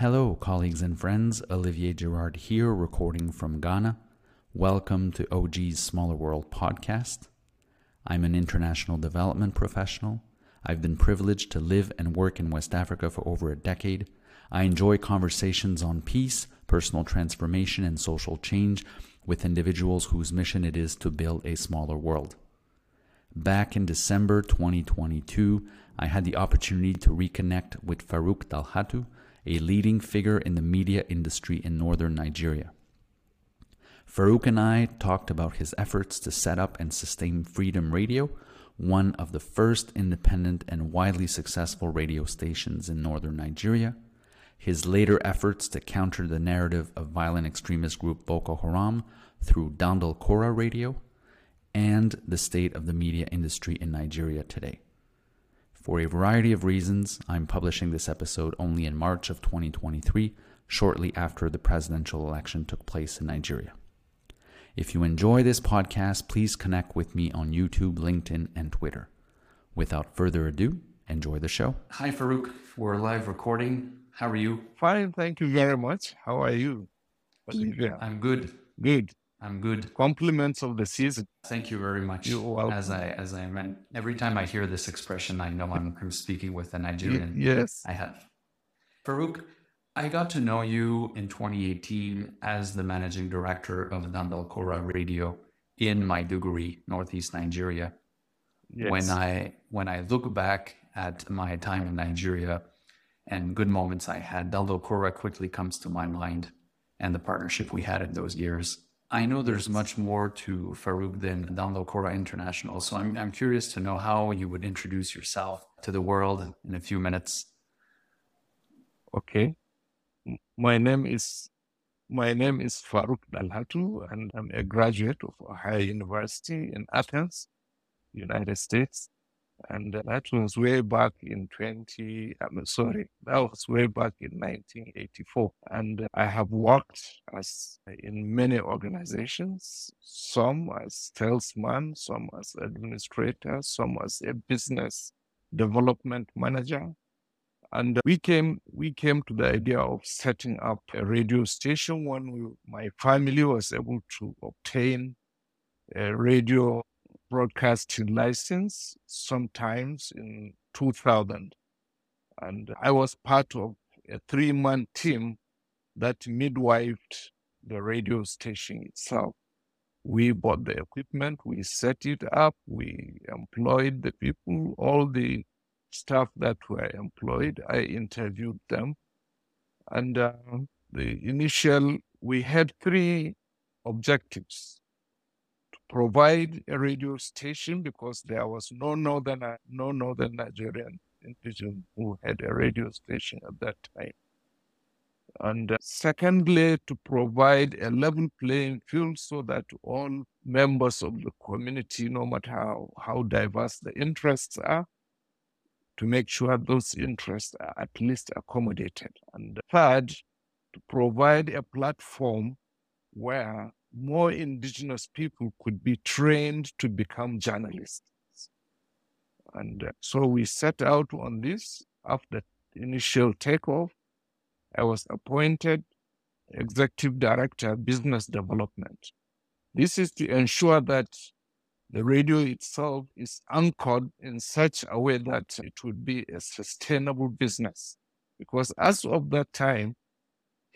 Hello, colleagues and friends. Olivier Girard here, recording from Ghana. Welcome to OG's Smaller World podcast. I'm an international development professional. I've been privileged to live and work in West Africa for over a decade. I enjoy conversations on peace, personal transformation, and social change with individuals whose mission it is to build a smaller world. Back in December 2022, I had the opportunity to reconnect with Faruk Dalhatu a leading figure in the media industry in northern Nigeria. Faruk and I talked about his efforts to set up and sustain Freedom Radio, one of the first independent and widely successful radio stations in northern Nigeria, his later efforts to counter the narrative of violent extremist group Boko Haram through Dandal Kura Radio, and the state of the media industry in Nigeria today. For a variety of reasons, I'm publishing this episode only in March of 2023, shortly after the presidential election took place in Nigeria. If you enjoy this podcast, please connect with me on YouTube, LinkedIn, and Twitter. Without further ado, enjoy the show. Hi, Faruk. We're live recording. How are you? Fine, thank you very much. How are you? I'm good. Good. I'm good. Compliments of the season. Thank you very much. You're welcome. As I as I meant, every time I hear this expression, I know I'm, I'm speaking with a Nigerian. yes. I have. Faruk, I got to know you in 2018 as the managing director of Dandal Kura Radio in Maiduguri, Northeast Nigeria. Yes. When I when I look back at my time in Nigeria and good moments I had, Dandal Kura quickly comes to my mind and the partnership we had in those years. I know there's much more to Faruk than Dandal Kura International, so I'm, I'm curious to know how you would introduce yourself to the world in a few minutes. Okay. My name is my name is Faruk Dalhatu, and I'm a graduate of Ohio University in Athens, United States. And uh, that was way back in 20, I'm sorry, that was way back in 1984. And uh, I have worked as uh, in many organizations, some as salesman, some as administrator, some as a business development manager. And we came, we came to the idea of setting up a radio station when we, my family was able to obtain a radio broadcasting license sometimes in 2000. And I was part of a three man team that midwifed the radio station itself. We bought the equipment, we set it up, we employed the people, all the staff that were employed. I interviewed them. And uh, the initial, we had three objectives provide a radio station because there was no northern no northern Nigerian individual who had a radio station at that time. And uh, secondly, to provide a level playing field so that all members of the community, no matter how, how diverse the interests are, to make sure those interests are at least accommodated. And third, to provide a platform where more indigenous people could be trained to become journalists. And uh, so we set out on this after the initial takeoff. I was appointed executive director, business development. This is to ensure that the radio itself is anchored in such a way that it would be a sustainable business. Because as of that time,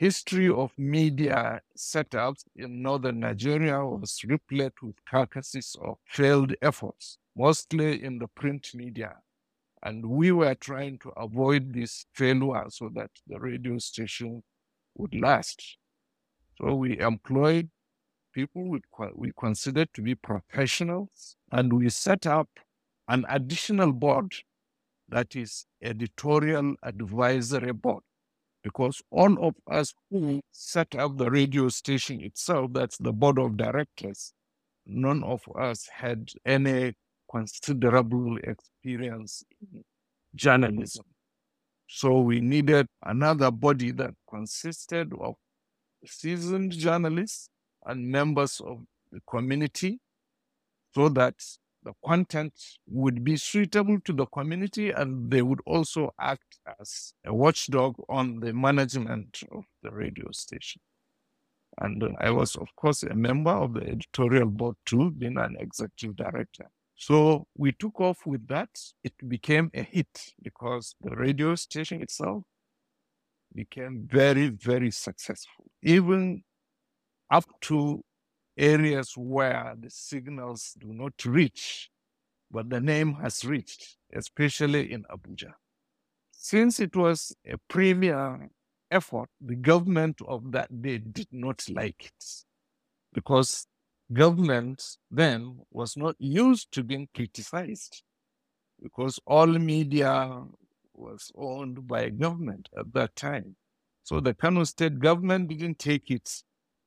history of media setups in northern Nigeria was replete with carcasses of failed efforts, mostly in the print media. And we were trying to avoid this failure so that the radio station would last. So we employed people we, we considered to be professionals, and we set up an additional board that is editorial advisory board because all of us who set up the radio station itself, that's the board of directors, none of us had any considerable experience in journalism. So we needed another body that consisted of seasoned journalists and members of the community so that the content would be suitable to the community and they would also act as a watchdog on the management of the radio station. And uh, I was, of course, a member of the editorial board too, being an executive director. So we took off with that. It became a hit because the radio station itself became very, very successful, even up to areas where the signals do not reach, but the name has reached, especially in Abuja. Since it was a premier effort, the government of that day did not like it because government then was not used to being criticized because all media was owned by government at that time. So the Kano state government didn't take it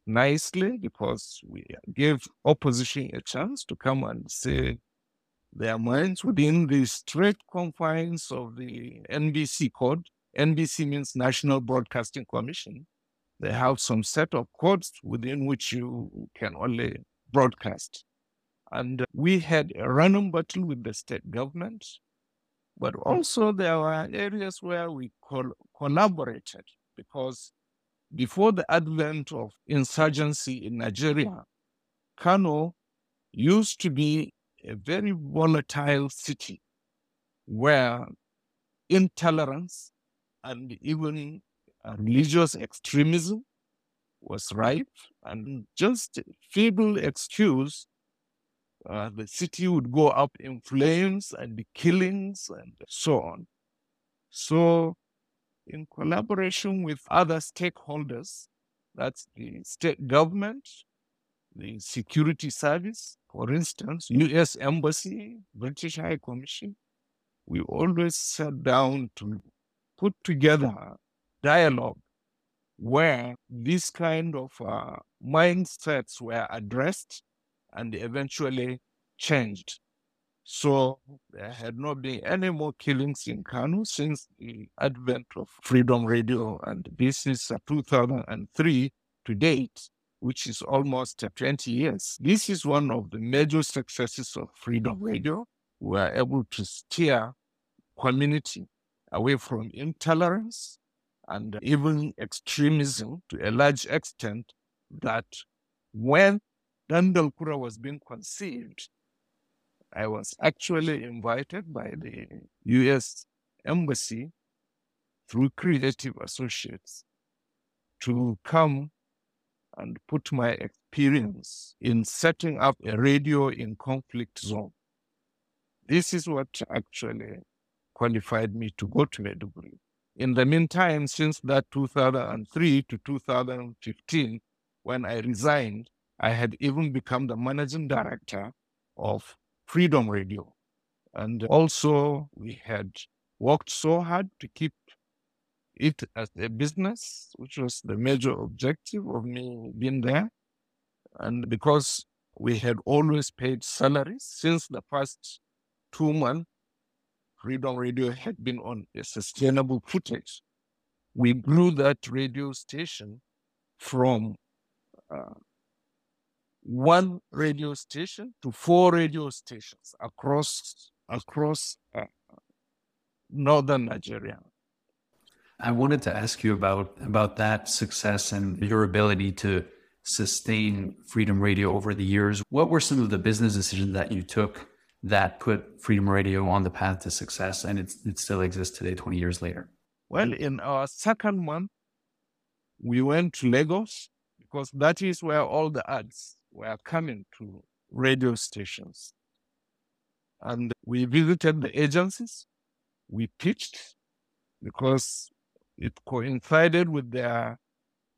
nicely because we gave opposition a chance to come and say their minds within the strict confines of the NBC code. NBC means National Broadcasting Commission. They have some set of codes within which you can only broadcast. And we had a random battle with the state government, but also there were areas where we col- collaborated because before the advent of insurgency in Nigeria, Kano used to be a very volatile city where intolerance and even religious extremism was rife, and just feeble excuse, uh, the city would go up in flames and the killings and so on. So in collaboration with other stakeholders, that's the state government, the security service, for instance, US Embassy, British High Commission, we always sat down to put together dialogue where this kind of uh, mindsets were addressed and eventually changed. So there had not been any more killings in Kano since the advent of Freedom Radio, and this is 2003 to date, which is almost 20 years. This is one of the major successes of Freedom Radio. We are able to steer community away from intolerance and even extremism to a large extent that when Dandal Kura was being conceived, I was actually invited by the US Embassy through Creative Associates to come and put my experience in setting up a radio in conflict zone. This is what actually qualified me to go to Maiduguri. In the meantime, since that 2003 to 2015, when I resigned, I had even become the managing director of Freedom Radio. And also, we had worked so hard to keep it as a business, which was the major objective of me being there. And because we had always paid salaries since the first two months, Freedom Radio had been on a sustainable footage. We grew that radio station from uh, one radio station to four radio stations across across uh, northern Nigeria. I wanted to ask you about about that success and your ability to sustain Freedom Radio over the years. What were some of the business decisions that you took that put Freedom Radio on the path to success, and it it still exists today, twenty years later? Well, in our second month, we went to Lagos because that is where all the ads were coming to radio stations. And we visited the agencies, we pitched because it coincided with their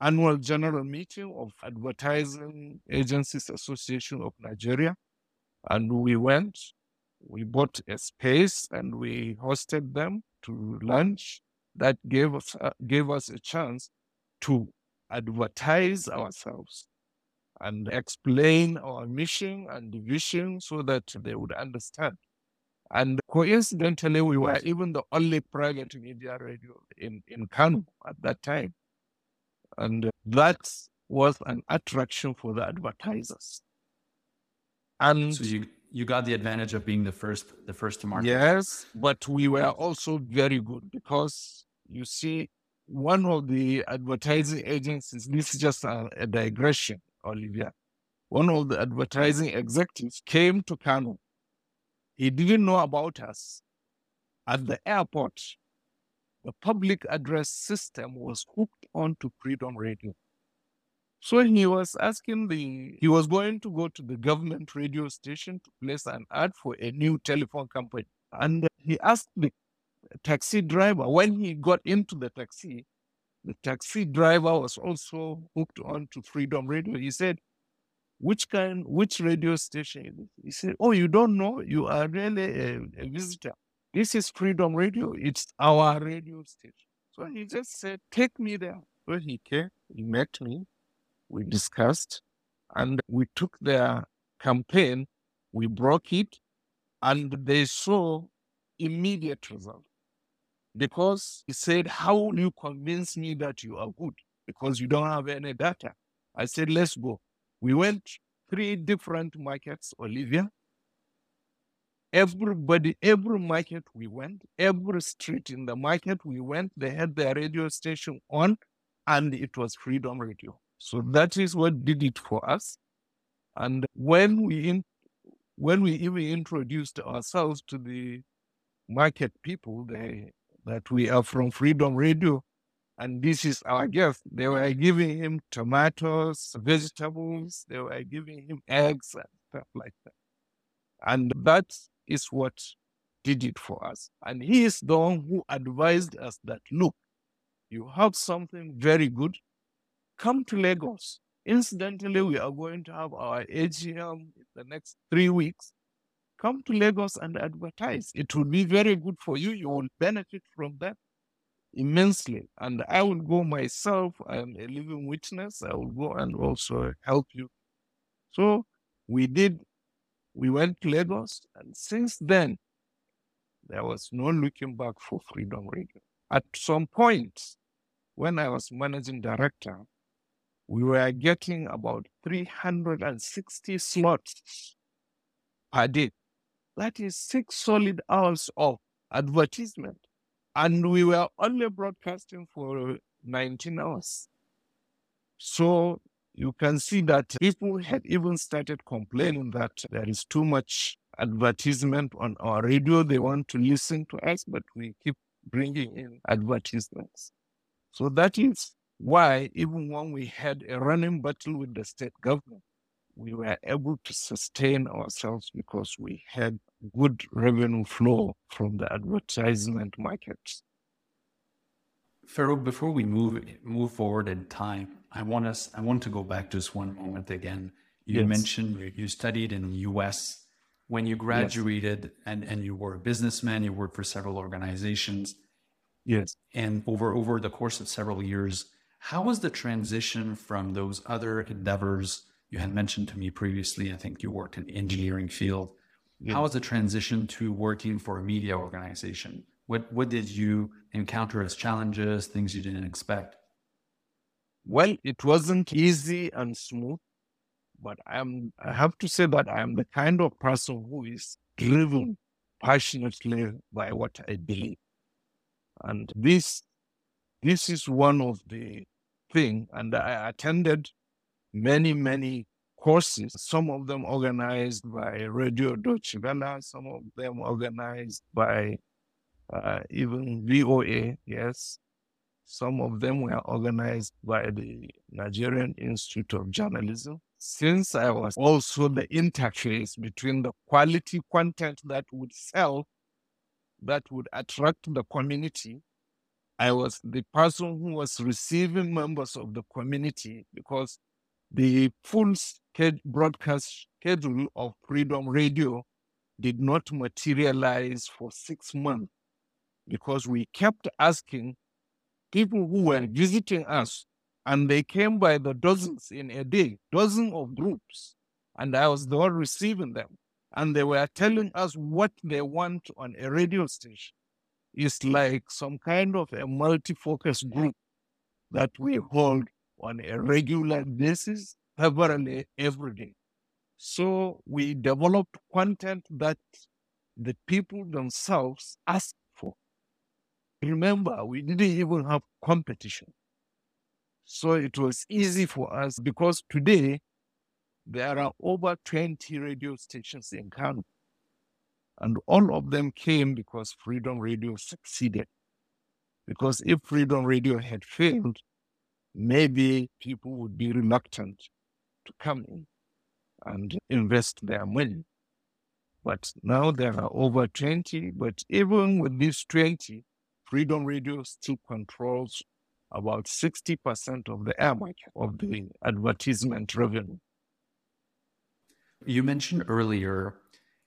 annual general meeting of Advertising Agencies Association of Nigeria. And we went, we bought a space and we hosted them to lunch. That gave us, uh, gave us a chance to advertise ourselves and explain our mission and vision so that they would understand. And coincidentally, we were even the only private media radio in, in Kano at that time. And that was an attraction for the advertisers. And so you, you got the advantage of being the first the first to market. Yes, but we were also very good because you see, one of the advertising agencies. This is just a, a digression, Olivia. One of the advertising executives came to Kano. He didn't know about us. At the airport, the public address system was hooked onto Freedom Radio. So he was asking the, he was going to go to the government radio station to place an ad for a new telephone company. And he asked the taxi driver, when he got into the taxi, the taxi driver was also hooked on to Freedom Radio. He said, which kind, which radio station? He said, oh, you don't know? You are really a, a visitor. This is Freedom Radio. It's our radio station. So he just said, take me there. So he came, he met me, we discussed, and we took their campaign, we broke it, and they saw immediate result. Because he said, How will you convince me that you are good? Because you don't have any data. I said, Let's go. We went three different markets, Olivia. Everybody, every market we went, every street in the market we went, they had their radio station on, and it was Freedom Radio. So that is what did it for us. And when we in, when we even introduced ourselves to the market people, they, that we are from Freedom Radio, and this is our gift. They were giving him tomatoes, vegetables, they were giving him eggs and stuff like that. And that is what did it for us. And he is the one who advised us that look, you have something very good come to Lagos. Incidentally, we are going to have our AGM in the next three weeks. Come to Lagos and advertise. It will be very good for you. You will benefit from that immensely. And I will go myself. I am a living witness. I will go and also help you. So we did, we went to Lagos. And since then, there was no looking back for Freedom Radio. At some point, when I was managing director, we were getting about 360 slots per day. That is six solid hours of advertisement. And we were only broadcasting for 19 hours. So you can see that people had even started complaining that there is too much advertisement on our radio. They want to listen to us, but we keep bringing in advertisements. So that is why, even when we had a running battle with the state government, we were able to sustain ourselves because we had good revenue flow from the advertisement markets. Faruk, before we move move forward in time, I want us I want to go back just one moment again. You yes. mentioned you studied in the US. When you graduated yes. and, and you were a businessman, you worked for several organizations. Yes. And over over the course of several years, how was the transition from those other endeavors you had mentioned to me previously? I think you worked in engineering field. Yeah. How was the transition to working for a media organization? What what did you encounter as challenges, things you didn't expect? Well, it wasn't easy and smooth, but I'm I have to say that I am the kind of person who is driven passionately by what I believe. And this this is one of the thing. And I attended many, many courses, some of them organized by Radio Deutsche Welle, some of them organized by uh, even VOA, yes. Some of them were organized by the Nigerian Institute of Journalism. Since I was also the interface between the quality content that would sell, that would attract the community, I was the person who was receiving members of the community because the full broadcast schedule of Freedom Radio did not materialize for six months because we kept asking people who were visiting us, and they came by the dozens in a day, dozens of groups, and I was the one receiving them. And they were telling us what they want on a radio station It's like some kind of a multi-focus group that we hold on a regular basis, severally every day. So we developed content that the people themselves asked for. Remember, we didn't even have competition. So it was easy for us because today there are over 20 radio stations in Kano. And all of them came because Freedom Radio succeeded. Because if Freedom Radio had failed, maybe people would be reluctant to come in and invest their money. But now there are over 20, but even with these 20, Freedom Radio still controls about 60% of the air market of the advertisement revenue. You mentioned earlier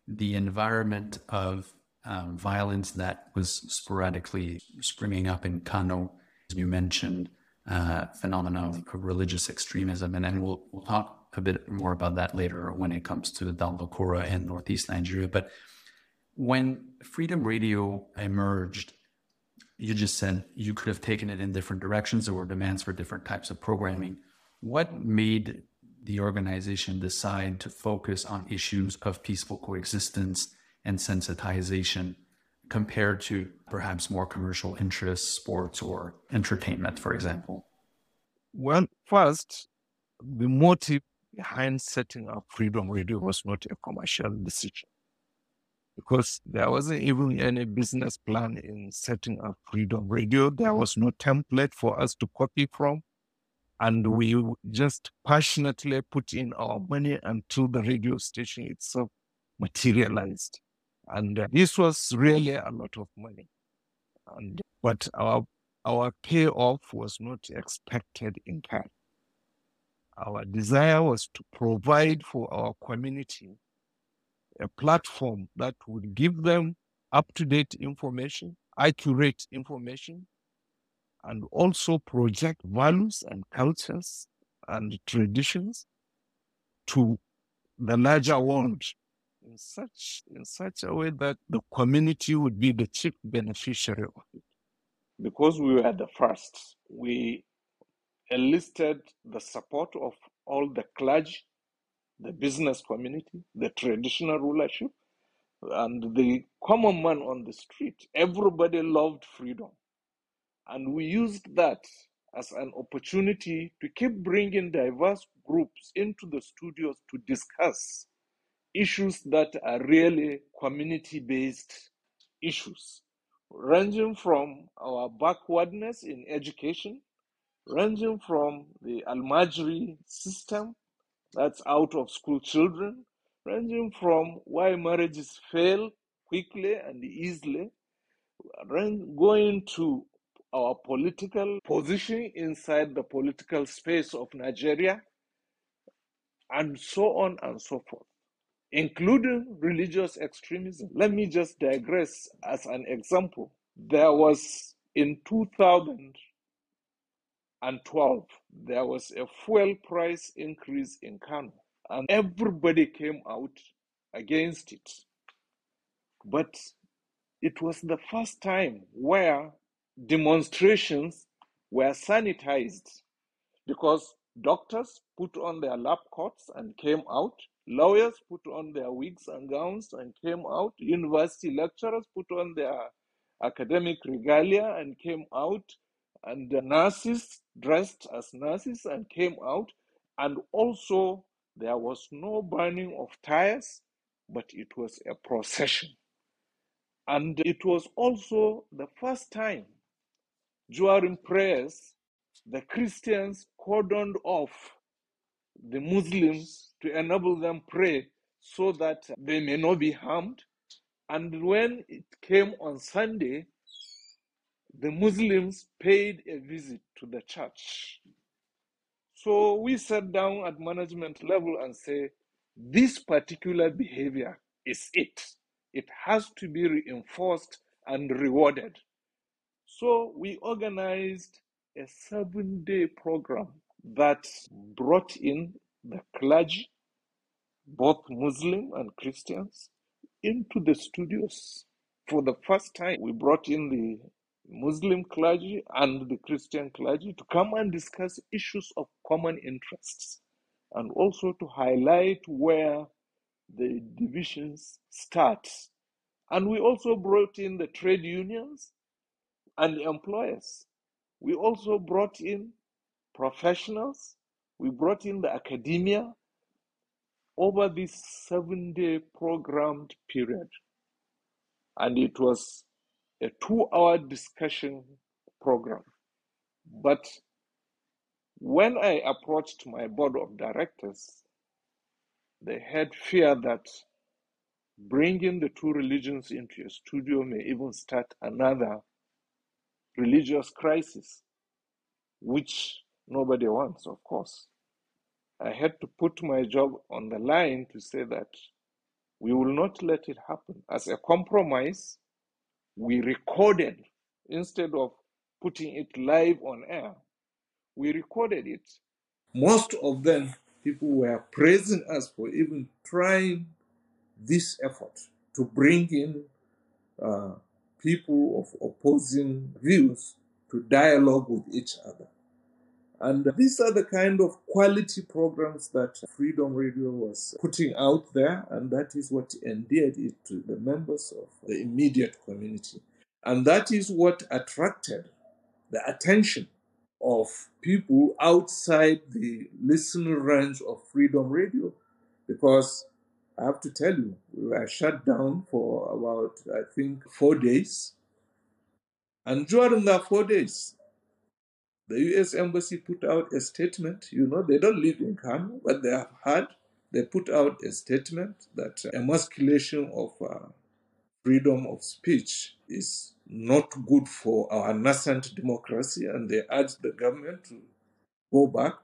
the environment of um, violence that was sporadically springing up in Kano. You mentioned uh, phenomena of religious extremism, and then we'll, we'll talk a bit more about that later when it comes to Dandal Kura in Northeast Nigeria. But when Freedom Radio emerged, you just said you could have taken it in different directions. There were demands for different types of programming. What made the organization decide to focus on issues of peaceful coexistence and sensitization compared to perhaps more commercial interests, sports, or entertainment, for example? Well, first, the motive behind setting up Freedom Radio was not a commercial decision because there wasn't even any business plan in setting up Freedom Radio. There was no template for us to copy from. And we just passionately put in our money until the radio station itself materialized. And uh, this was really a lot of money. And but our our payoff was not expected in cash. Our desire was to provide for our community a platform that would give them up to date information, accurate information, and also project values and cultures and traditions to the larger world in such in such a way that the community would be the chief beneficiary of it. Because we were the first, we enlisted the support of all the clergy, the business community, the traditional rulership, and the common man on the street. Everybody loved freedom. And we used that as an opportunity to keep bringing diverse groups into the studios to discuss issues that are really community based issues, ranging from our backwardness in education ranging from the Almajiri system, that's out of school children, ranging from why marriages fail quickly and easily, going to our political position inside the political space of Nigeria, and so on and so forth, including religious extremism. Let me just digress as an example. There was in 2000 and 12, there was a fuel price increase in Kano, and everybody came out against it. But it was the first time where demonstrations were sanitized because doctors put on their lab coats and came out, lawyers put on their wigs and gowns and came out, university lecturers put on their academic regalia and came out, and the nurses dressed as nurses and came out. And also, there was no burning of tires, but it was a procession. And it was also the first time during prayers, the Christians cordoned off the Muslims to enable them pray so that they may not be harmed. And when it came on Sunday, the Muslims paid a visit to the church. So we sat down at management level and say, this particular behavior is it. It has to be reinforced and rewarded. So we organized a seven day program that brought in the clergy, both Muslim and Christians, into the studios. For the first time, we brought in the Muslim clergy and the Christian clergy to come and discuss issues of common interests. and also to highlight where the divisions start. And we also brought in the trade unions and the employers. We also brought in professionals. We brought in the academia over this seven day programmed period. And it was a two hour discussion program. But when I approached my board of directors, they had fear that bringing the two religions into a studio may even start another religious crisis, which nobody wants, of course. I had to put my job on the line to say that we will not let it happen. As a compromise, we recorded instead of putting it live on air. We recorded it. Most of them, people were praising us for even trying this effort to bring in uh, people of opposing views to dialogue with each other. And these are the kind of quality programs that Freedom Radio was putting out there, and that is what endeared it to the members of the immediate community. And that is what attracted the attention of people outside the listening range of Freedom Radio. Because I have to tell you, we were shut down for about, I think, four days. And during that four days, the US Embassy put out a statement. You know, they don't live in Kano, but they have had, they put out a statement that emasculation of uh, freedom of speech is not good for our nascent democracy, and they urged the government to go back.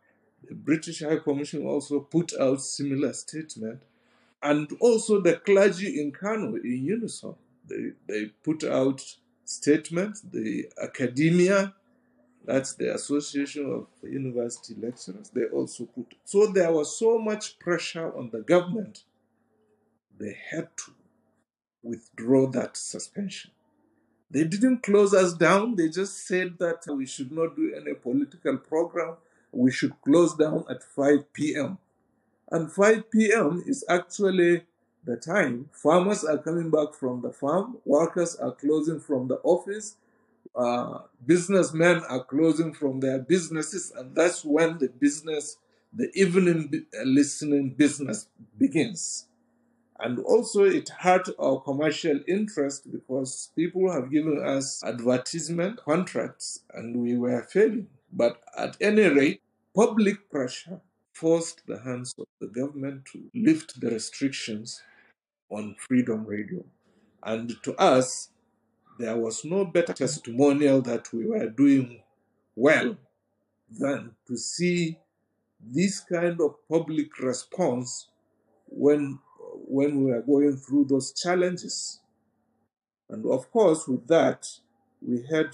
The British High Commission also put out similar statement, and also the clergy in Kano in unison. They, they put out statements, the academia, that's the Association of University Lecturers, they also put. So there was so much pressure on the government, they had to withdraw that suspension. They didn't close us down, they just said that we should not do any political program, we should close down at 5 p.m. And 5 p.m. is actually the time farmers are coming back from the farm, workers are closing from the office, uh, businessmen are closing from their businesses, and that's when the business, the evening listening business begins. And also, it hurt our commercial interest because people have given us advertisement contracts and we were failing. But at any rate, public pressure forced the hands of the government to lift the restrictions on Freedom Radio. And to us, there was no better testimonial that we were doing well than to see this kind of public response when when we were going through those challenges. And of course, with that, we had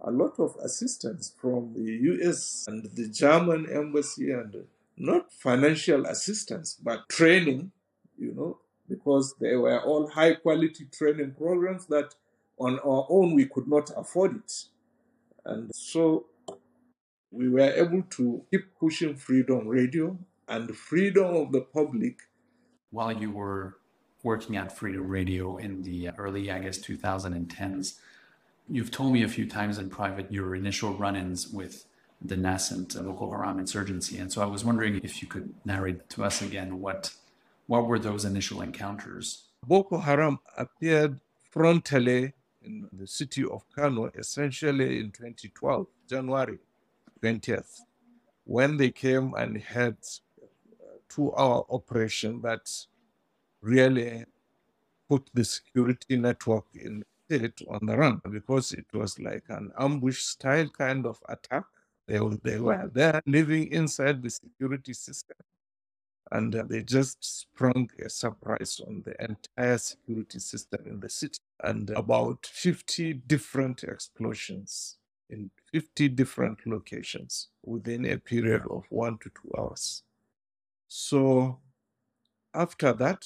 a lot of assistance from the US and the German embassy, and not financial assistance, but training, you know, because they were all high quality training programs that on our own we could not afford it. And so we were able to keep pushing freedom radio and freedom of the public while you were working at Freedom Radio in the early, I guess, 2010s, you've told me a few times in private your initial run ins with the nascent Boko Haram insurgency. And so I was wondering if you could narrate to us again what what were those initial encounters? Boko Haram appeared frontally in the city of Kano essentially in 2012, January 20th, when they came and had to our operation that really put the security network in it on the run because it was like an ambush style kind of attack. They were, they were there living inside the security system and they just sprung a surprise on the entire security system in the city and about 50 different explosions in 50 different locations within a period of one to two hours. So after that,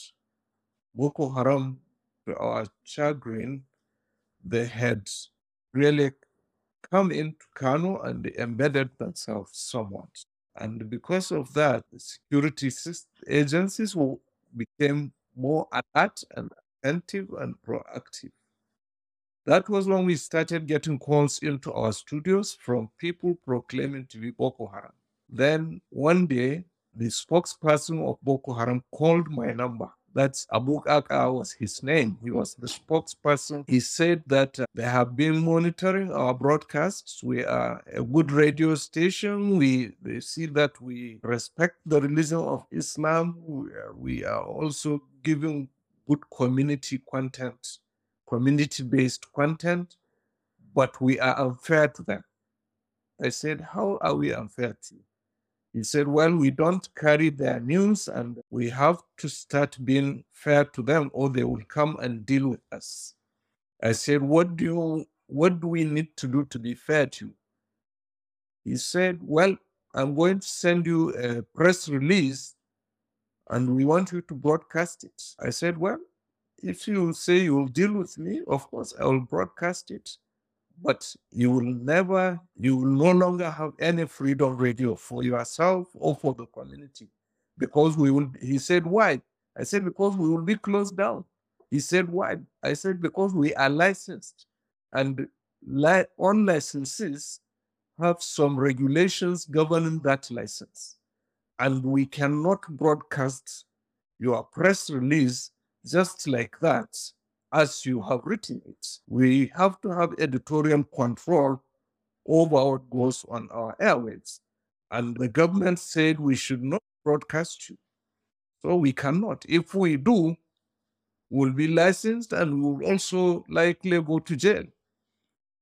Boko Haram, to our chagrin, they had really come into Kano and embedded themselves somewhat. And because of that, the security agencies became more alert and attentive and proactive. That was when we started getting calls into our studios from people proclaiming to be Boko Haram. Then one day, the spokesperson of Boko Haram called my number. That's Abu Qaqa was his name. He was the spokesperson. He said that uh, they have been monitoring our broadcasts. We are a good radio station. We they see that we respect the religion of Islam. We are, we are also giving good community content, community based content, but we are unfair to them. I said, How are we unfair to you? He said, Well, we don't carry their news and we have to start being fair to them or they will come and deal with us. I said, What do you what do we need to do to be fair to you? He said, Well, I'm going to send you a press release and we want you to broadcast it. I said, Well, if you say you'll deal with me, of course I will broadcast it but you will never, you will no longer have any freedom radio for yourself or for the community. Because we will, he said, why? I said, because we will be closed down. He said, why? I said, because we are licensed. And li- on licenses have some regulations governing that license. And we cannot broadcast your press release just like that as you have written it. We have to have editorial control over what goes on our airwaves. And the government said we should not broadcast you. So we cannot. If we do, we'll be licensed and we'll also likely go to jail.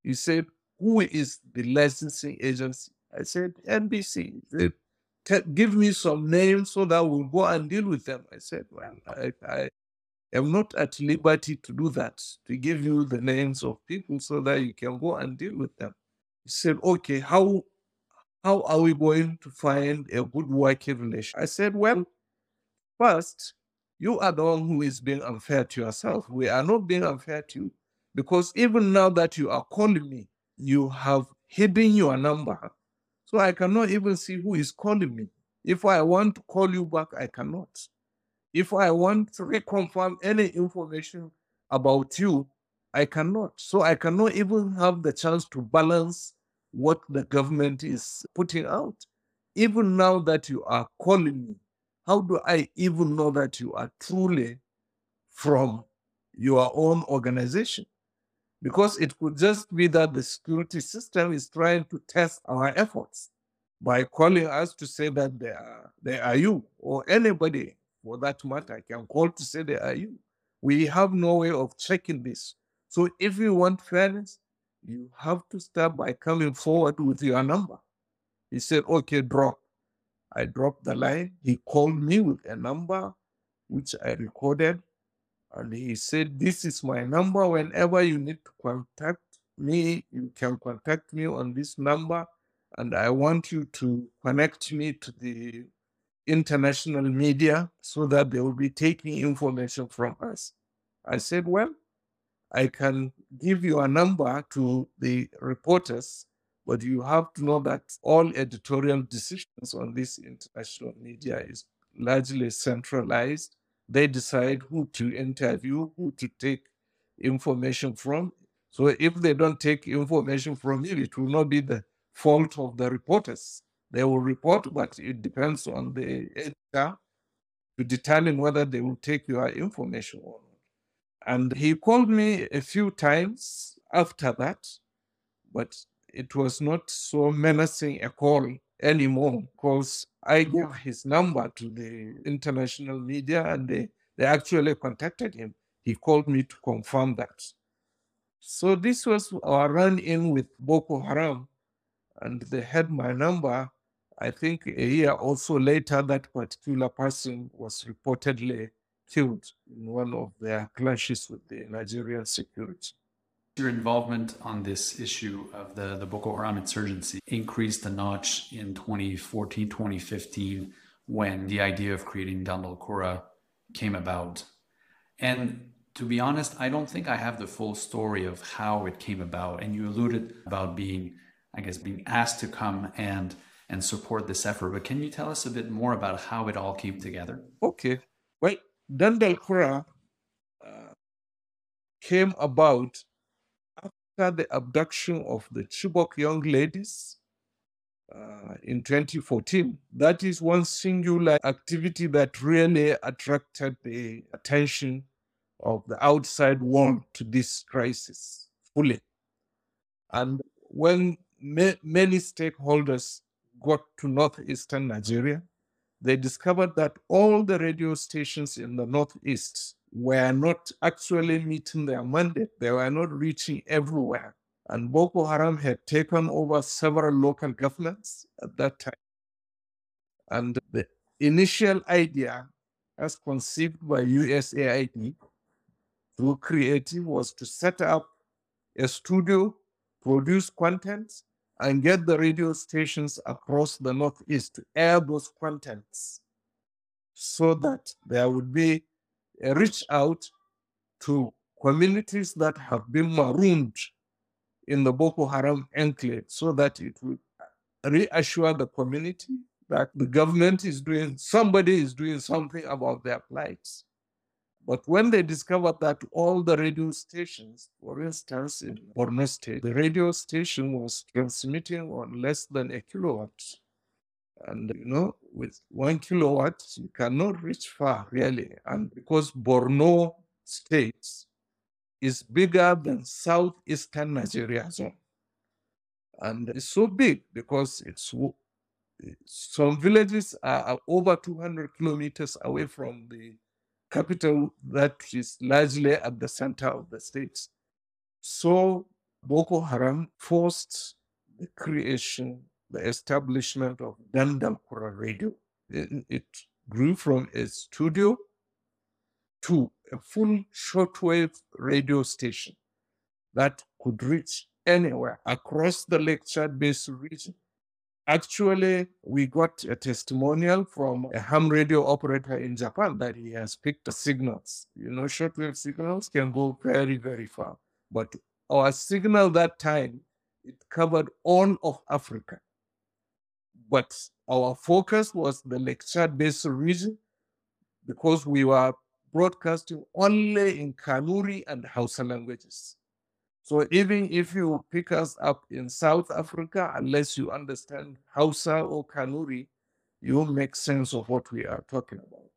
He said, Who is the licensing agency? I said, NBC. He said, Give me some names so that we'll go and deal with them. I said, Well, I, I, am not at liberty to do that, to give you the names of people so that you can go and deal with them. He said, okay, how, how are we going to find a good working relation? I said, well, first, you are the one who is being unfair to yourself. We are not being unfair to you because even now that you are calling me, you have hidden your number. So I cannot even see who is calling me. If I want to call you back, I cannot. If I want to reconfirm any information about you, I cannot. So I cannot even have the chance to balance what the government is putting out. Even now that you are calling me, how do I even know that you are truly from your own organization? Because it could just be that the security system is trying to test our efforts by calling us to say that they are, they are you or anybody for that matter, can call to say they are you. We have no way of checking this. So if you want fairness, you have to start by coming forward with your number. He said, okay, drop. I dropped the line. He called me with a number, which I recorded. And he said, this is my number. Whenever you need to contact me, you can contact me on this number. And I want you to connect me to the international media so that they will be taking information from us. I said, Well, I can give you a number to the reporters, but you have to know that all editorial decisions on this international media is largely centralized. They decide who to interview, who to take information from. So if they don't take information from you, it will not be the fault of the reporters. They will report, but it depends on the editor to determine whether they will take your information or not. And he called me a few times after that, but it was not so menacing a call anymore because I gave his number to the international media and they, they actually contacted him. He called me to confirm that. So this was our run in with Boko Haram, and they had my number I think a year also later, that particular person was reportedly killed in one of their clashes with the Nigerian security. Your involvement on this issue of the, the Boko Haram insurgency increased a notch in 2014, 2015, when the idea of creating Dandal Kura came about. And to be honest, I don't think I have the full story of how it came about. And you alluded about being, I guess, being asked to come and and support this effort. But can you tell us a bit more about how it all came together? Okay. Well, Dandal Kura uh, came about after the abduction of the Chibok young ladies uh, in 2014. That is one singular activity that really attracted the attention of the outside world to this crisis fully. And when ma- many stakeholders got to northeastern Nigeria, they discovered that all the radio stations in the northeast were not actually meeting their mandate. They were not reaching everywhere. And Boko Haram had taken over several local governments at that time. And the initial idea, as conceived by USAID through Creative, was to set up a studio, produce content, and get the radio stations across the Northeast to air those contents so that there would be Uh, reach out to communities that have been marooned in the Boko Haram enclave so that it would reassure the community that the government is doing, somebody is doing something about their plights. But when they discovered that all the radio stations, for instance, in Borno State, the radio station was transmitting on less than a kilowatt. And you know, with one kilowatt, you cannot reach far really. And because Borno State is bigger than southeastern Nigeria zone. And it's so big because it's some villages are over 200 kilometers away from the capital that is largely at the center of the state. So Boko Haram forced the creation, the establishment of Dandal Kura Radio. It, it grew from a studio to a full shortwave radio station that could reach anywhere across the Lake Chad Basin region. Actually, we got a testimonial from a ham radio operator in Japan that he has picked the signals. You know, shortwave signals can go very, very far. But our signal that time, it covered all of Africa. But our focus was the Lake Chad Basin region because we were broadcasting only in Kanuri and Hausa languages. So even if you pick us up in South Africa, unless you understand Hausa or Kanuri, you make sense of what we are talking about.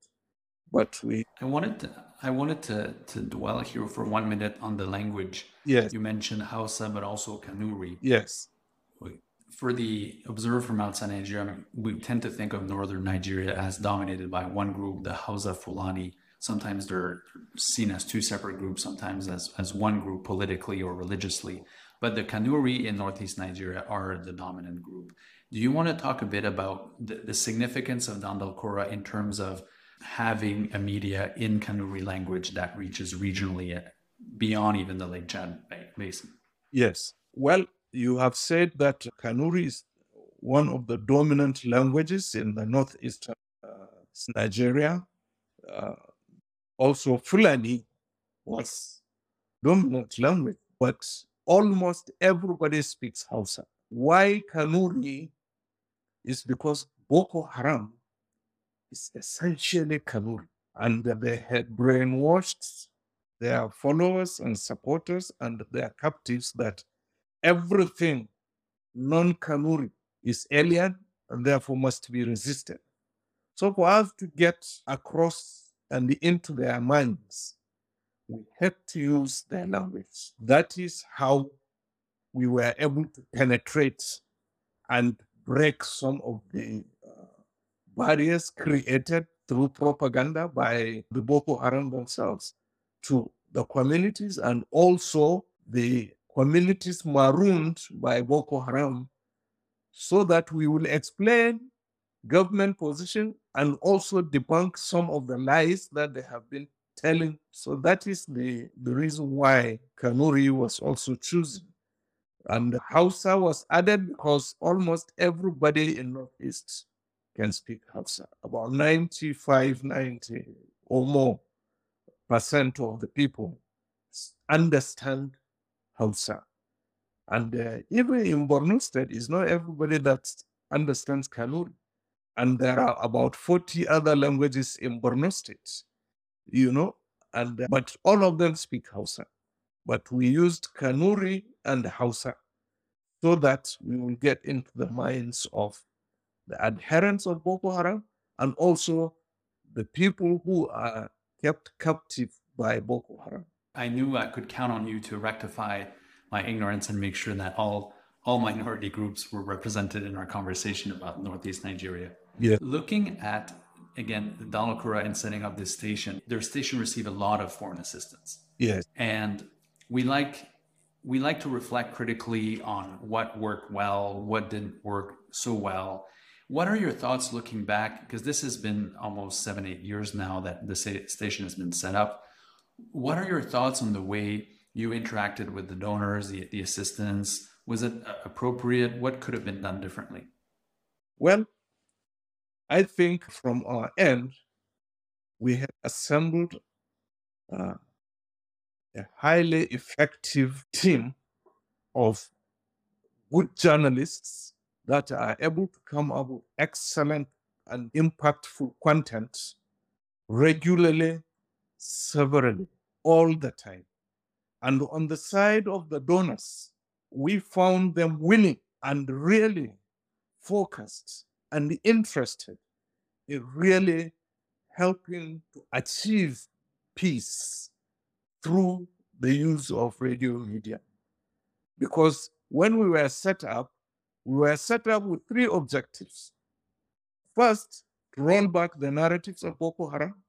But we I wanted to I wanted to, to dwell here for one minute on the language. Yes. You mentioned Hausa but also Kanuri. Yes. For the observer from outside Nigeria, we tend to think of northern Nigeria as dominated by one group, the Hausa Fulani, Sometimes they're seen as two separate groups, sometimes as, as one group politically or religiously. But the Kanuri in Northeast Nigeria are the dominant group. Do you want to talk a bit about the, the significance of Dandal Kura in terms of having a media in Kanuri language that reaches regionally beyond even the Lake Chad Basin? Yes. Well, you have said that Kanuri is one of the dominant languages in the northeastern uh, Nigeria. Uh, also Fulani was dominant language, but almost everybody speaks Hausa. Why Kanuri is because Boko Haram is essentially Kanuri, and they had brainwashed their followers and supporters and their captives that everything non-Kanuri is alien and therefore must be resisted. So for us to get across and into their minds. We had to use their language. That is how we were able to penetrate and break some of the uh, barriers created through propaganda by the Boko Haram themselves to the communities and also the communities marooned by Boko Haram so that we will explain government position and also debunk some of the lies that they have been telling. So that is the, the reason why Kanuri was also chosen. And Hausa was added because almost everybody in Northeast can speak Hausa. About 95, 90 or more percent of the people understand Hausa. And uh, even in Borno State, it's not everybody that understands Kanuri. And there are about 40 other languages in Borno State, you know, and but all of them speak Hausa. But we used Kanuri and Hausa so that we will get into the minds of the adherents of Boko Haram and also the people who are kept captive by Boko Haram. I knew I could count on you to rectify my ignorance and make sure that all all minority groups were represented in our conversation about Northeast Nigeria. Yeah. Looking at again the Dandal Kura in setting up this station, their station received a lot of foreign assistance. Yes. And we like we like to reflect critically on what worked well, what didn't work so well. What are your thoughts looking back? Because this has been almost seven, eight years now that the station has been set up. What are your thoughts on the way you interacted with the donors, the, the assistants? Was it appropriate? What could have been done differently? Well, I think from our end, we have assembled uh, a highly effective team of good journalists that are able to come up with excellent and impactful content regularly, severally, all the time. And on the side of the donors, we found them willing and really focused and interested in really helping to achieve peace through the use of radio media. Because when we were set up, we were set up with three objectives. First, roll back the narratives of Boko Haram,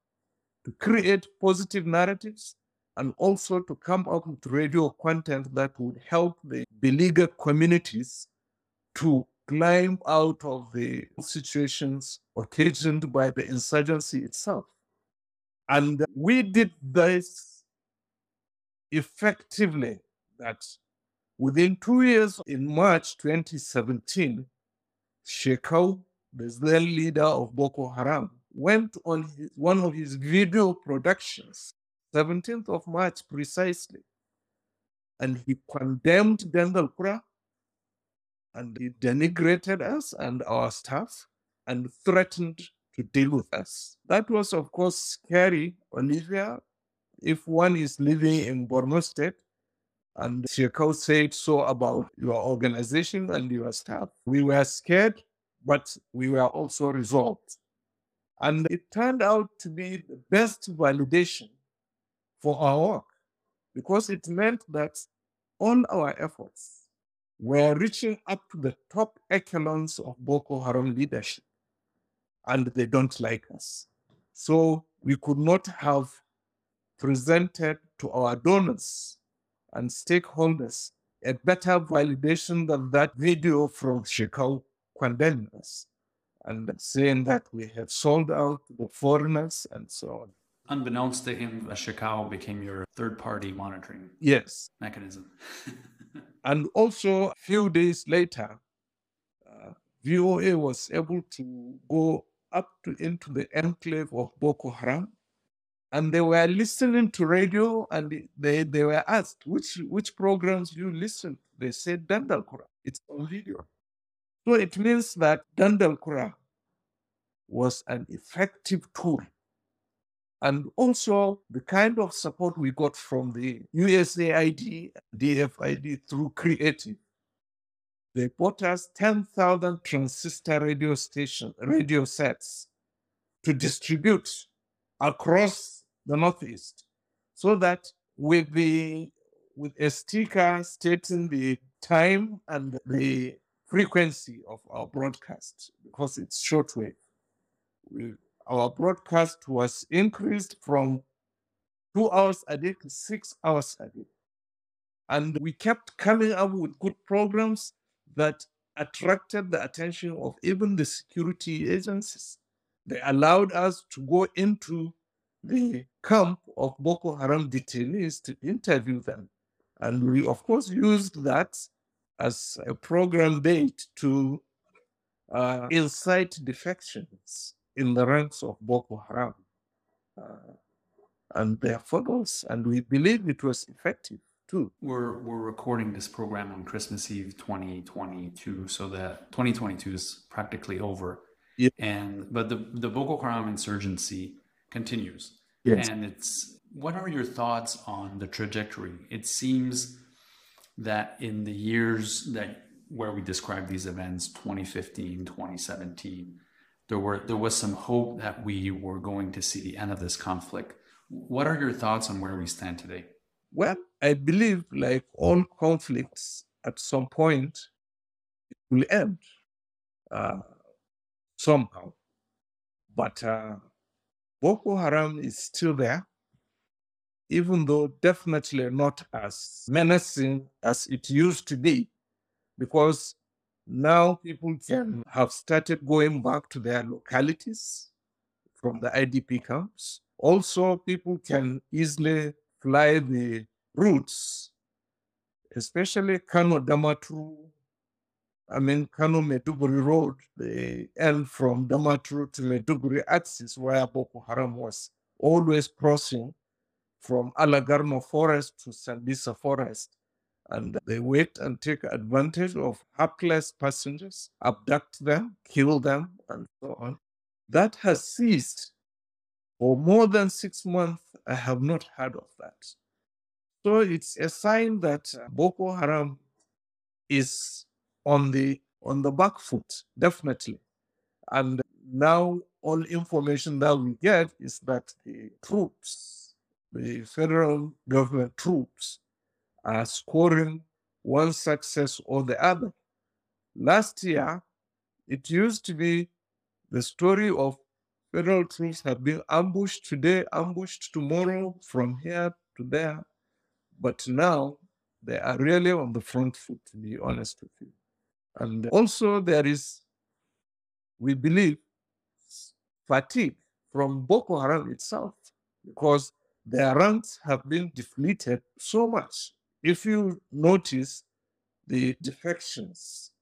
to create positive narratives, and also to come up with radio content that would help the beleaguered communities to climb out of the situations occasioned by the insurgency itself. And we did this effectively that within two years, in March 2017, Shekau, the then leader of Boko Haram, went on his, one of his video productions 17th of March precisely. And he condemned Dandal Kura and he denigrated us and our staff and threatened to deal with us. That was, of course, scary, Olivia. If one is living in Borno State and Shekau said so about your organization and your staff, we were scared, but we were also resolved. And it turned out to be the best validation for our work because it meant that all our efforts were reaching up to the top echelons of Boko Haram leadership, and they don't like us. So we could not have presented to our donors and stakeholders a better validation than that video from Shekau condemning us and saying that we have sold out the foreigners and so on. Unbeknownst to him, Shekau became your third party monitoring yes. mechanism. and also, a few days later, uh, VOA was able to go up to into the enclave of Boko Haram. And they were listening to radio and they, they were asked, which, which programs you listen They said Dandal Kura. It's on video. So it means that Dandal Kura was an effective tool and also the kind of support we got from the USAID, DFID through Creative. They bought us 10,000 transistor radio station, radio sets to distribute across the Northeast so that with the with a sticker stating the time and the frequency of our broadcast because it's shortwave. We our broadcast was increased from two hours a day to six hours a day. And we kept coming up with good programs that attracted the attention of even the security agencies. They allowed us to go into the camp of Boko Haram detainees to interview them. And we, of course, used that as a program bait to uh, incite defections in the ranks of Boko Haram uh, and their followers. And we believe it was effective too. We're we're recording this program on Christmas Eve 2022, so that 2022 is practically over. Yeah. And but the the Boko Haram insurgency continues. Yes. And it's what are your thoughts on the trajectory? It seems that in the years that where we describe these events 2015 2017 there were there was some hope that we were going to see the end of this conflict. What are your thoughts on where we stand today? Well, I believe, like all conflicts, at some point it will end uh, somehow. But uh, Boko Haram is still there, even though definitely not as menacing as it used to be, because now people can have started going back to their localities from the IDP camps. Also, people can easily fly the routes, especially Kano Damaturu, I mean Kano Maiduguri Road, the end from Damaturu to Maiduguri axis where Boko Haram was always crossing from Alagarno Forest to Sambisa Forest. And they wait and take advantage of hapless passengers, abduct them, kill them, and so on. That has ceased. For more than six months, I have not heard of that. So it's a sign that uh, Boko Haram is on the on the back foot, definitely. And now all information that we get is that the troops, the federal government troops, are scoring one success or the other. Last year, it used to be the story of federal troops have been ambushed today, ambushed tomorrow, from here to there. But now they are really on the front foot, to be honest with you. And also, there is, we believe, fatigue from Boko Haram itself, because their ranks have been depleted so much. If you notice the defections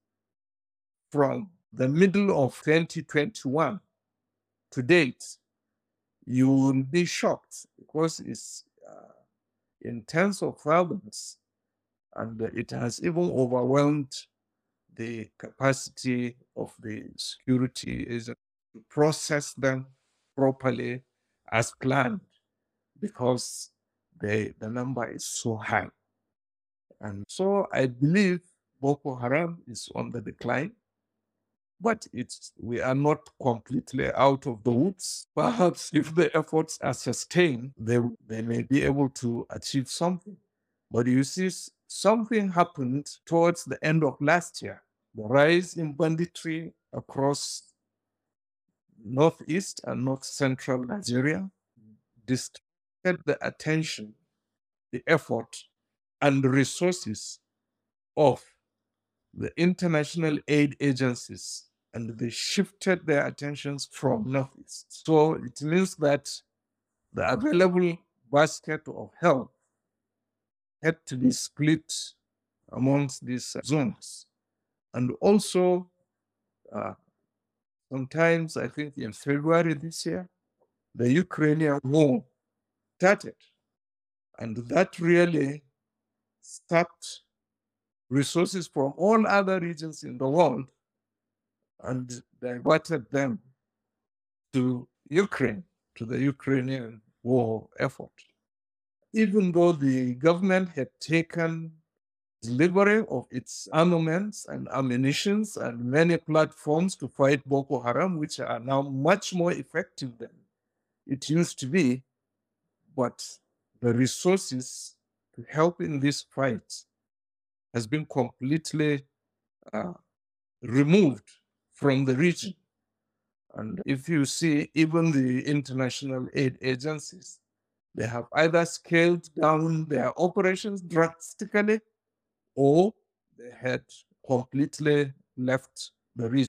from the middle of 2021 to date, you will be shocked because it's uh, in tens of thousands and it has even overwhelmed the capacity of the security agents to process them properly as planned because they, the number is so high. And so I believe Boko Haram is on the decline, but it's, we are not completely out of the woods. Perhaps if the efforts are sustained, they, they may be able to achieve something. But you see, something happened towards the end of last year. The rise in banditry across northeast and north central Nigeria distracted the attention, the effort, and the resources of the international aid agencies and they shifted their attentions from northeast. So it means that the available basket of help had to be split amongst these zones. And also, uh, sometimes I think in February this year, the Ukrainian war started. And that really stopped resources from all other regions in the world and diverted them to Ukraine, to the Ukrainian war effort. Even though the government had taken delivery of its armaments and ammunitions and many platforms to fight Boko Haram, which are now much more effective than it used to be, but the resources to help in this fight has been completely uh, removed from the region. And if you see, even the international aid agencies, they have either scaled down their operations drastically or they had completely left the region.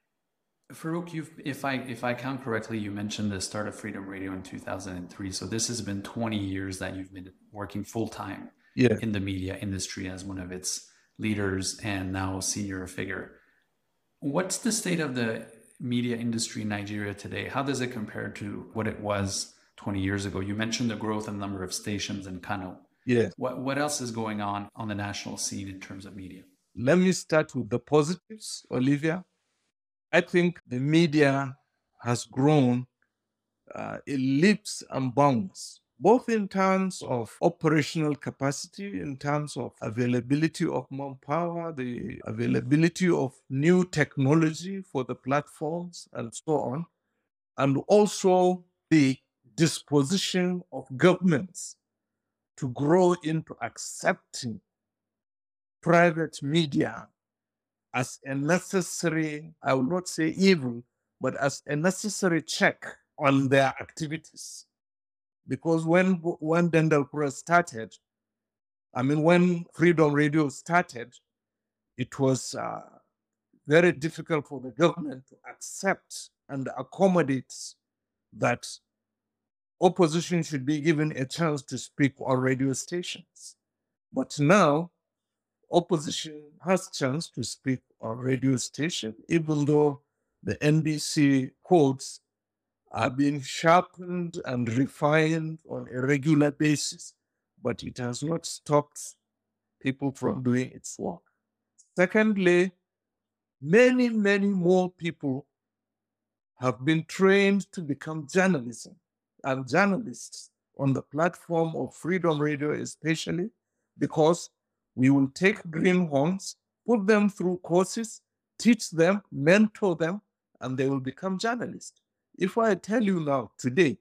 Faruk, you've, if I if I count correctly, you mentioned the start of Freedom Radio in 2003. So this has been 20 years that you've been working full time Yeah. in the media industry as one of its leaders and now senior figure. What's the state of the media industry in Nigeria today? How does it compare to what it was 20 years ago? You mentioned the growth in number of stations in Kano. Yes. What what else is going on on the national scene in terms of media? Let me start with the positives, Olivia. I think the media has grown uh, in leaps and bounds, both in terms of operational capacity, in terms of availability of manpower, the availability of new technology for the platforms, and so on, and also the disposition of governments to grow into accepting private media as a necessary, I will not say evil, but as a necessary check on their activities. Because when when Dandal Kura started, I mean, when Freedom Radio started, it was uh, very difficult for the government to accept and accommodate that opposition should be given a chance to speak on radio stations. But now, opposition has chance to speak on radio station, even though the NBC codes are being sharpened and refined on a regular basis, but it has not stopped people from doing its work. Secondly, many, many more people have been trained to become journalism and journalists on the platform of Freedom Radio, especially because we will take greenhorns, put them through courses, teach them, mentor them, and they will become journalists. If I tell you now, today,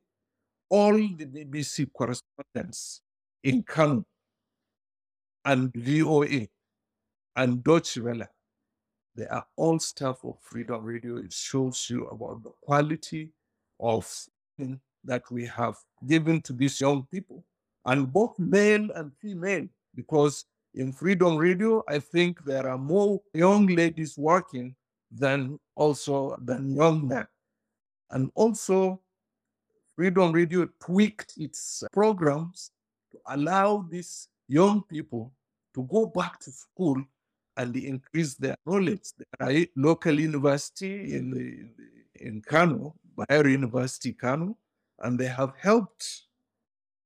all the BBC correspondents in Kano and VOA and Deutsche Welle, they are all staff of Freedom Radio. It shows you about the quality of that we have given to these young people, and both male and female, because in Freedom Radio, I think there are more young ladies working than also than young men. And also, Freedom Radio tweaked its programs to allow these young people to go back to school and increase their knowledge. There are local university in, the, in Kano, Bayero University, Kano, and they have helped.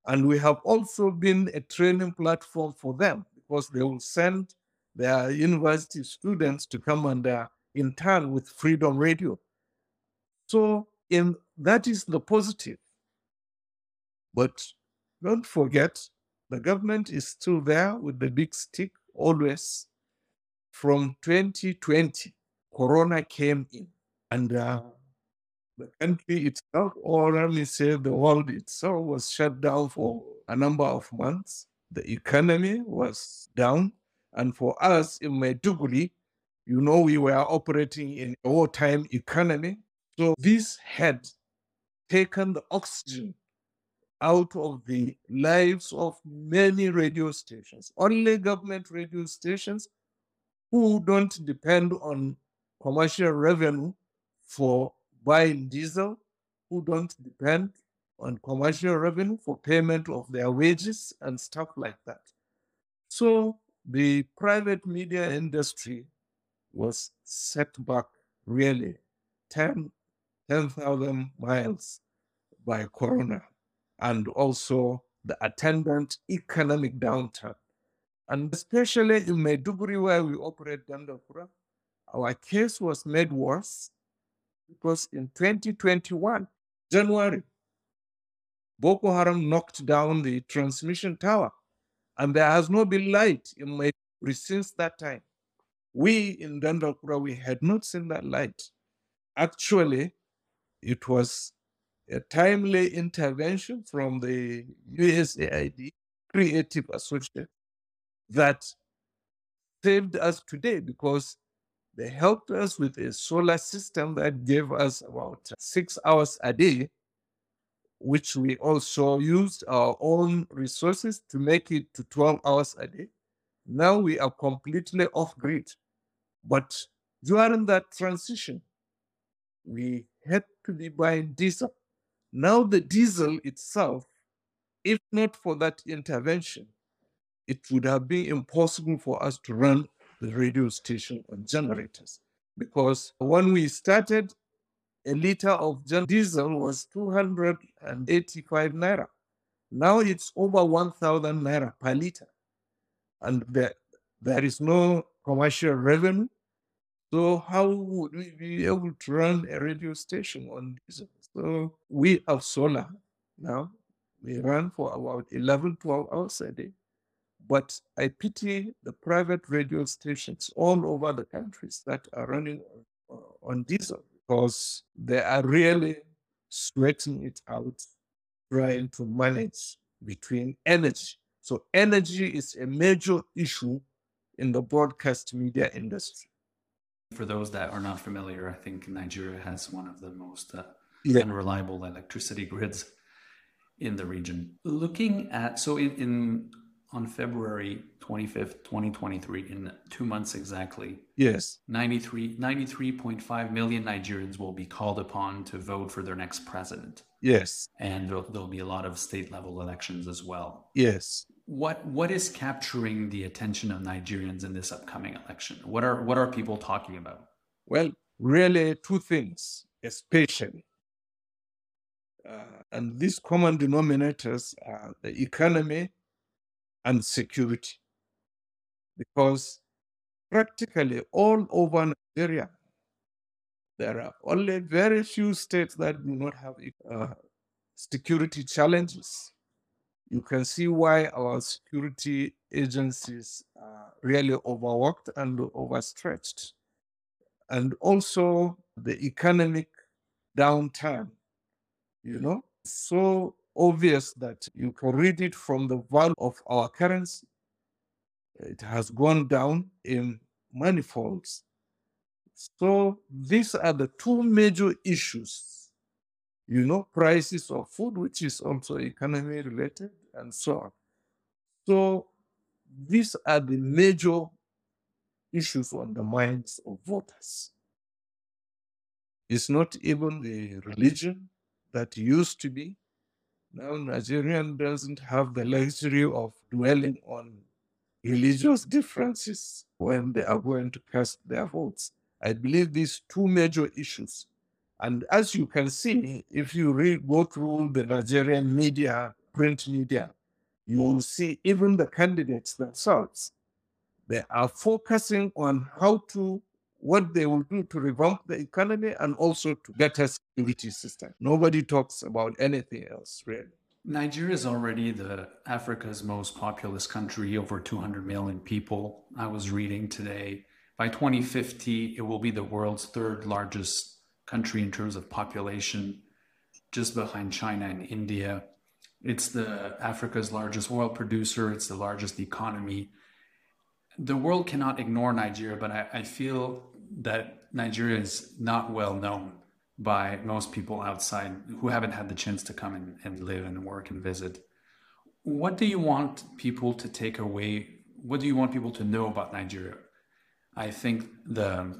And we have also been a training platform for them because they will send their university students to come and uh, intern with Freedom Radio. So in, that is the positive. But don't forget, the government is still there with the big stick always. From 2020, Corona came in, and uh, the country itself, or let me say the world itself, was shut down for a number of months. The economy was down. And for us in Maiduguri, you know, we were operating in a wartime economy. So this had taken the oxygen out of the lives of many radio stations, only government radio stations who don't depend on commercial revenue for buying diesel, who don't depend on commercial revenue for payment of their wages and stuff like that. So the private media industry was set back really 10 10,000 miles by Corona and also the attendant economic downturn. And especially in Maiduguri, where we operate Dandal Kura, our case was made worse because in 2021, January, Boko Haram knocked down the transmission tower, and there has not been light in Maiduguri since that time. We in Dandal Kura, we had not seen that light. Actually, it was a timely intervention from the USAID Creative Associate that saved us today because they helped us with a solar system that gave us about six hours a day, which we also used our own resources to make it to 12 hours a day. Now we are completely off grid. But during that transition, we had to be buying diesel. Now, the diesel itself, if not for that intervention, it would have been impossible for us to run the radio station on generators. Because when we started, a liter of diesel was 285 naira. Now it's over 1,000 naira per liter. And there, there is no commercial revenue. So how would we be able to run a radio station on diesel? So we have solar now. We run for about 11, 12 hours a day. But I pity the private radio stations all over the countries that are running uh, on diesel because they are really sweating it out trying to manage between energy. So energy is a major issue in the broadcast media industry. For those that are not familiar, I think Nigeria has one of the most uh, Yeah. unreliable electricity grids in the region. Looking at so in, in on February 25th, 2023, in two months exactly, Yes. 93 93.5 million Nigerians will be called upon to vote for their next president. Yes. And there'll, there'll be a lot of state level elections as well. Yes. What what is capturing the attention of Nigerians in this upcoming election? What are what are people talking about? Well, really, two things, especially. Uh, and these common denominators are the economy and security. Because practically all over Nigeria, there are only very few states that do not have uh, security challenges. You can see why our security agencies are really overworked and overstretched and also the economic downturn. You know, so obvious that you can read it from the value of our currency. It has gone down in many manifolds. So these are the two major issues. You know, prices of food, which is also economy related, and so on. So these are the major issues on the minds of voters. It's not even the religion that used to be. Now Nigerian doesn't have the luxury of dwelling on religious differences when they are going to cast their votes. I believe these two major issues. And as you can see, if you read, go through the Nigerian media, print media, you will see even the candidates themselves they are focusing on how to what they will do to revamp the economy and also to better security system. Nobody talks about anything else really. Nigeria is already the Africa's most populous country, over 200 million people. I was reading today. By 2050, it will be the world's third largest country in terms of population, just behind China and India. It's the Africa's largest oil producer. It's the largest economy. The world cannot ignore Nigeria, but I, I feel that Nigeria is not well known by most people outside who haven't had the chance to come and, and live and work and visit. What do you want people to take away? What do you want people to know about Nigeria? I think the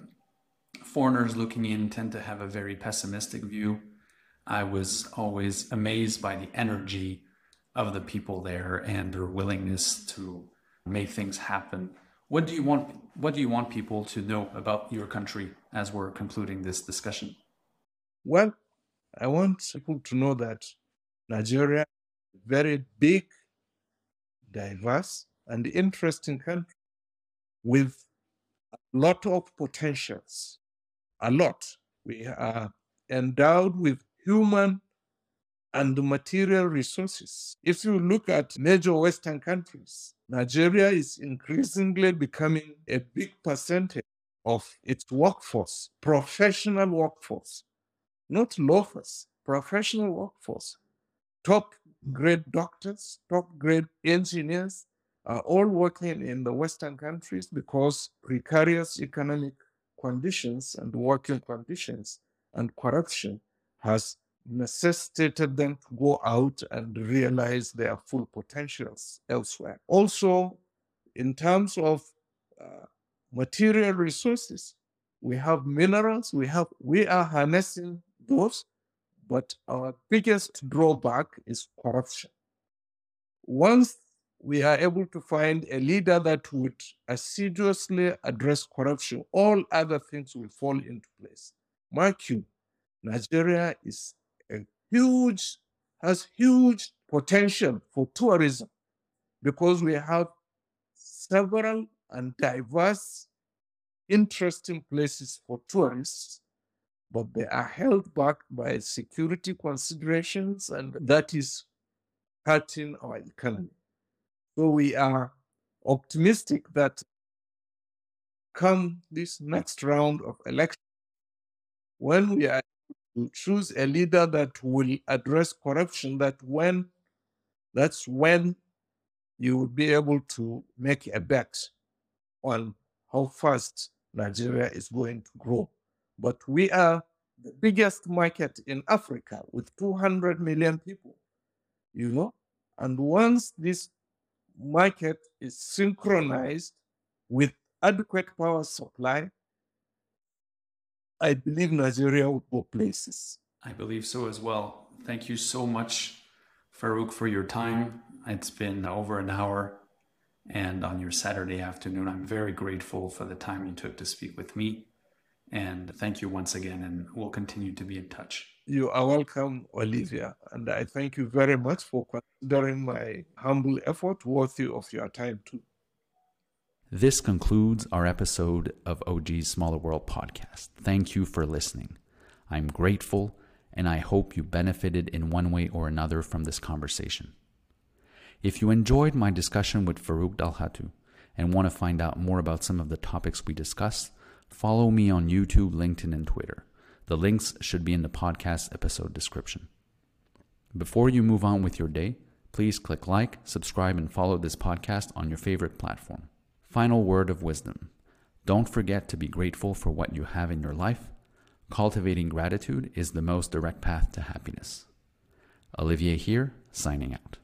foreigners looking in tend to have a very pessimistic view. I was always amazed by the energy of the people there and their willingness to make things happen. What do you want what do you want people to know about your country as we're concluding this discussion? Well, I want people to know that Nigeria is a very big, diverse, and interesting country with a lot of potentials. A lot. We are endowed with human and the material resources. If you look at major Western countries, Nigeria is increasingly becoming a big percentage of its workforce, professional workforce, not loafers, professional workforce. Top grade doctors, top grade engineers are all working in the Western countries because precarious economic conditions and working conditions and corruption has necessitated them to go out and realize their full potentials elsewhere. Also, in terms of uh, material resources, we have minerals, we have we are harnessing those, but our biggest drawback is corruption. Once we are able to find a leader that would assiduously address corruption, all other things will fall into place. Mark you, Nigeria is huge, has huge potential for tourism because we have several and diverse, interesting places for tourists, but they are held back by security considerations, and that is hurting our economy. So we are optimistic that come this next round of elections, when we are choose a leader that will address corruption, that when that's when you will be able to make a bet on how fast Nigeria is going to grow. But we are the biggest market in Africa with 200 million people, you know? And once this market is synchronized with adequate power supply, I believe Nigeria will go places. I believe so as well. Thank you so much, Faruk, for your time. It's been over an hour. And on your Saturday afternoon, I'm very grateful for the time you took to speak with me. And thank you once again, and we'll continue to be in touch. You are welcome, Olivia. And I thank you very much for considering my humble effort worthy of your time, too. This concludes our episode of OG's Smaller World podcast. Thank you for listening. I'm grateful, and I hope you benefited in one way or another from this conversation. If you enjoyed my discussion with Faruk Dalhatu and want to find out more about some of the topics we discussed, follow me on YouTube, LinkedIn, and Twitter. The links should be in the podcast episode description. Before you move on with your day, please click like, subscribe, and follow this podcast on your favorite platform. Final word of wisdom don't forget to be grateful for what you have in your life. Cultivating gratitude is the most direct path to happiness. Olivier here, signing out.